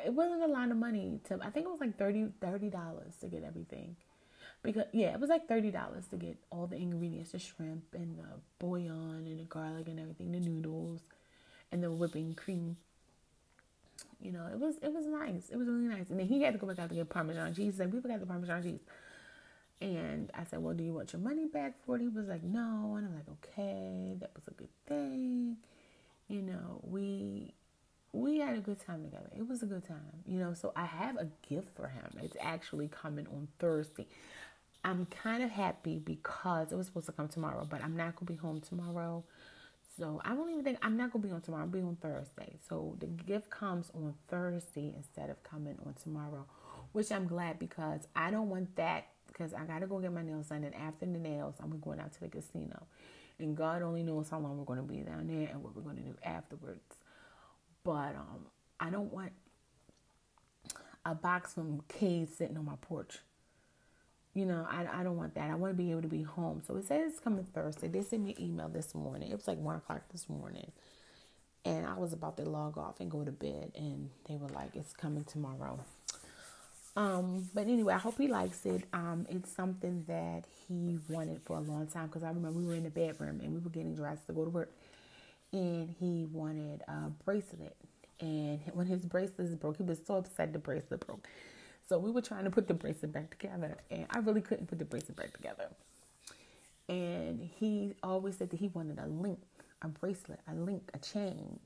it wasn't a lot of money to I think it was like 30 dollars to get everything because yeah, it was like thirty dollars to get all the ingredients: the shrimp and the bouillon and the garlic and everything, the noodles, and the whipping cream. You know, it was it was nice. It was really nice. And then he had to go back out to get Parmesan cheese. Like we forgot the Parmesan cheese. And I said, Well, do you want your money back for it? He was like, No. And I'm like, Okay, that was a good thing. You know, we we had a good time together. It was a good time. You know, so I have a gift for him. It's actually coming on Thursday. I'm kind of happy because it was supposed to come tomorrow, but I'm not gonna be home tomorrow. So I don't even think I'm not gonna be on tomorrow. I'll be on Thursday. So the gift comes on Thursday instead of coming on tomorrow, which I'm glad because I don't want that because I gotta go get my nails done. And after the nails, I'm going out to the casino, and God only knows how long we're gonna be down there and what we're gonna do afterwards. But um, I don't want a box from Kay's sitting on my porch you know, I, I don't want that. I want to be able to be home. So it says it's coming Thursday. They sent me an email this morning. It was like one o'clock this morning. And I was about to log off and go to bed. And they were like, it's coming tomorrow. Um, but anyway, I hope he likes it. Um, it's something that he wanted for a long time because I remember we were in the bedroom and we were getting dressed to go to work, and he wanted a bracelet. And when his bracelet broke, he was so upset the bracelet broke. So we were trying to put the bracelet back together, and I really couldn't put the bracelet back together. And he always said that he wanted a link, a bracelet, a link, a chain.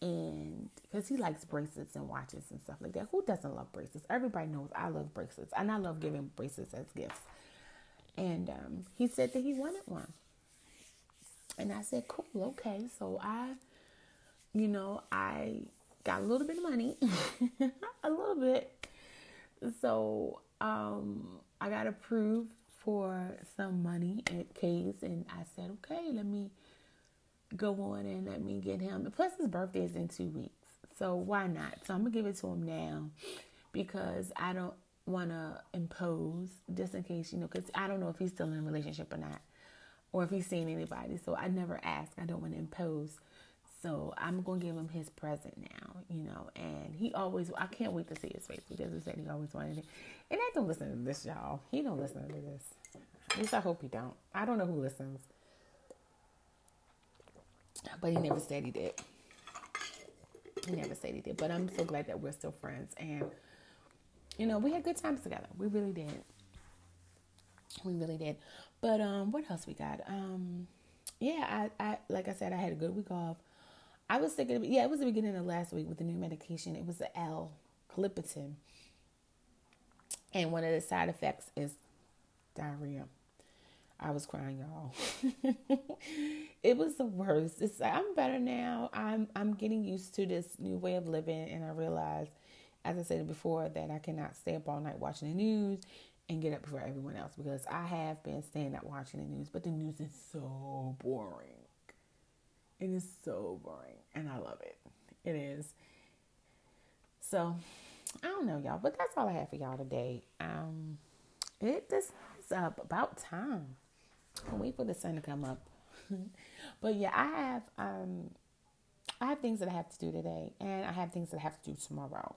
And because he likes bracelets and watches and stuff like that. Who doesn't love bracelets? Everybody knows I love bracelets, and I love giving bracelets as gifts. And um, he said that he wanted one. And I said, cool, okay. So I, you know, I got a little bit of money, a little bit, so um, I got approved for some money at Kay's, and I said, okay, let me go on and let me get him. And plus, his birthday is in two weeks, so why not? So I'm gonna give it to him now because I don't want to impose just in case you know, because I don't know if he's still in a relationship or not, or if he's seeing anybody. So I never ask. I don't want to impose. So I'm gonna give him his present now, you know, and he always I can't wait to see his face because he said he always wanted it. And I don't listen to this, y'all. He don't listen to this. At least I hope he don't. I don't know who listens. But he never said he did. He never said he did. But I'm so glad that we're still friends and you know, we had good times together. We really did. We really did. But um, what else we got? Um, yeah, I, I like I said, I had a good week off. I was thinking, yeah, it was the beginning of last week with the new medication. It was the L Gliptin, and one of the side effects is diarrhea. I was crying, y'all. it was the worst. It's, I'm better now. I'm I'm getting used to this new way of living, and I realize, as I said before, that I cannot stay up all night watching the news and get up before everyone else because I have been staying up watching the news, but the news is so boring. It is so boring, and I love it. It is. So, I don't know, y'all, but that's all I have for y'all today. Um, it this is up about time. I'll wait for the sun to come up. but yeah, I have um, I have things that I have to do today, and I have things that I have to do tomorrow.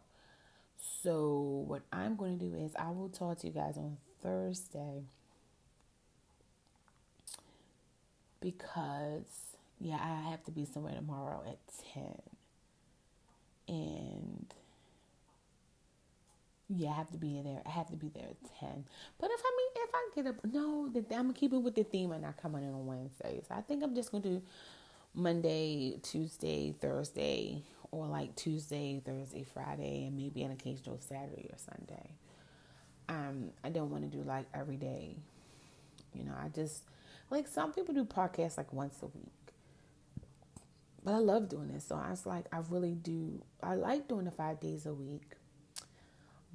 So, what I'm going to do is I will talk to you guys on Thursday because, yeah, I have to be somewhere tomorrow at 10. And yeah, I have to be in there. I have to be there at 10. But if I mean, if I get up, no, I'm going to keep it with the theme and not coming in on Wednesdays. I think I'm just going to do Monday, Tuesday, Thursday, or like Tuesday, Thursday, Friday, and maybe an occasional Saturday or Sunday. Um, I don't want to do like every day. You know, I just like some people do podcasts like once a week. But I love doing this. So I was like, I really do. I like doing the five days a week.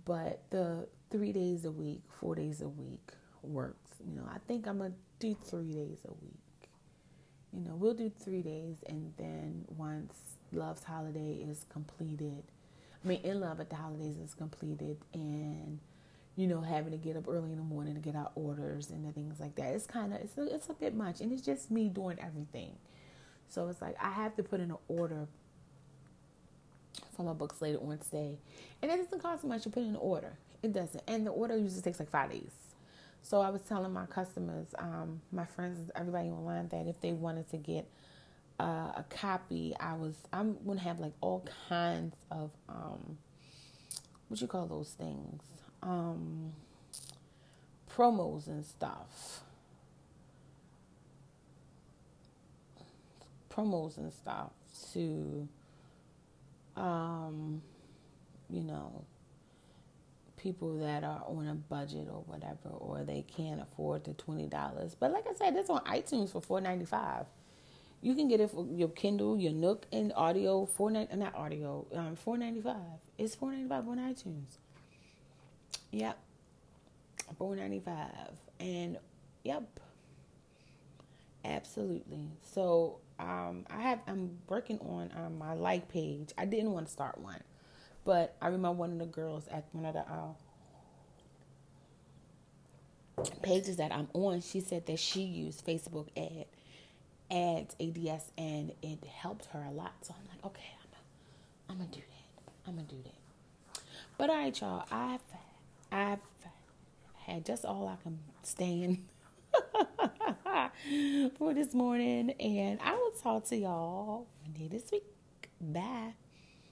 But the three days a week, four days a week works. You know, I think I'm to do three days a week. You know, we'll do three days. And then once Love's Holiday is completed. I mean, In Love at the Holidays is completed, and you know, having to get up early in the morning to get our orders and the things like that. It's kind of it's a, it's a bit much, and it's just me doing everything. So it's like I have to put in an order for my books later on today, and it doesn't cost much to put in an order. It doesn't, and the order usually takes like five days. So I was telling my customers, um, my friends, everybody online that if they wanted to get uh, a copy, I was I'm gonna have like all kinds of um, what you call those things, um, promos and stuff, promos and stuff to, um, you know, people that are on a budget or whatever, or they can't afford the twenty dollars. But like I said, it's on iTunes for four ninety five. You can get it for your Kindle, your Nook, and audio. Four not audio. Um, four ninety five. It's four ninety five on iTunes. Yep, four ninety five, and yep, absolutely. So um, I have. I'm working on um, my like page. I didn't want to start one, but I remember one of the girls at one of the uh, pages that I'm on. She said that she used Facebook ad ads ADS and it helped her a lot. So I'm like, okay, I'm gonna, I'm gonna do that. I'm gonna do that. But all right, y'all, I've I've had just all I can stand for this morning, and I will talk to y'all Monday this week. Bye.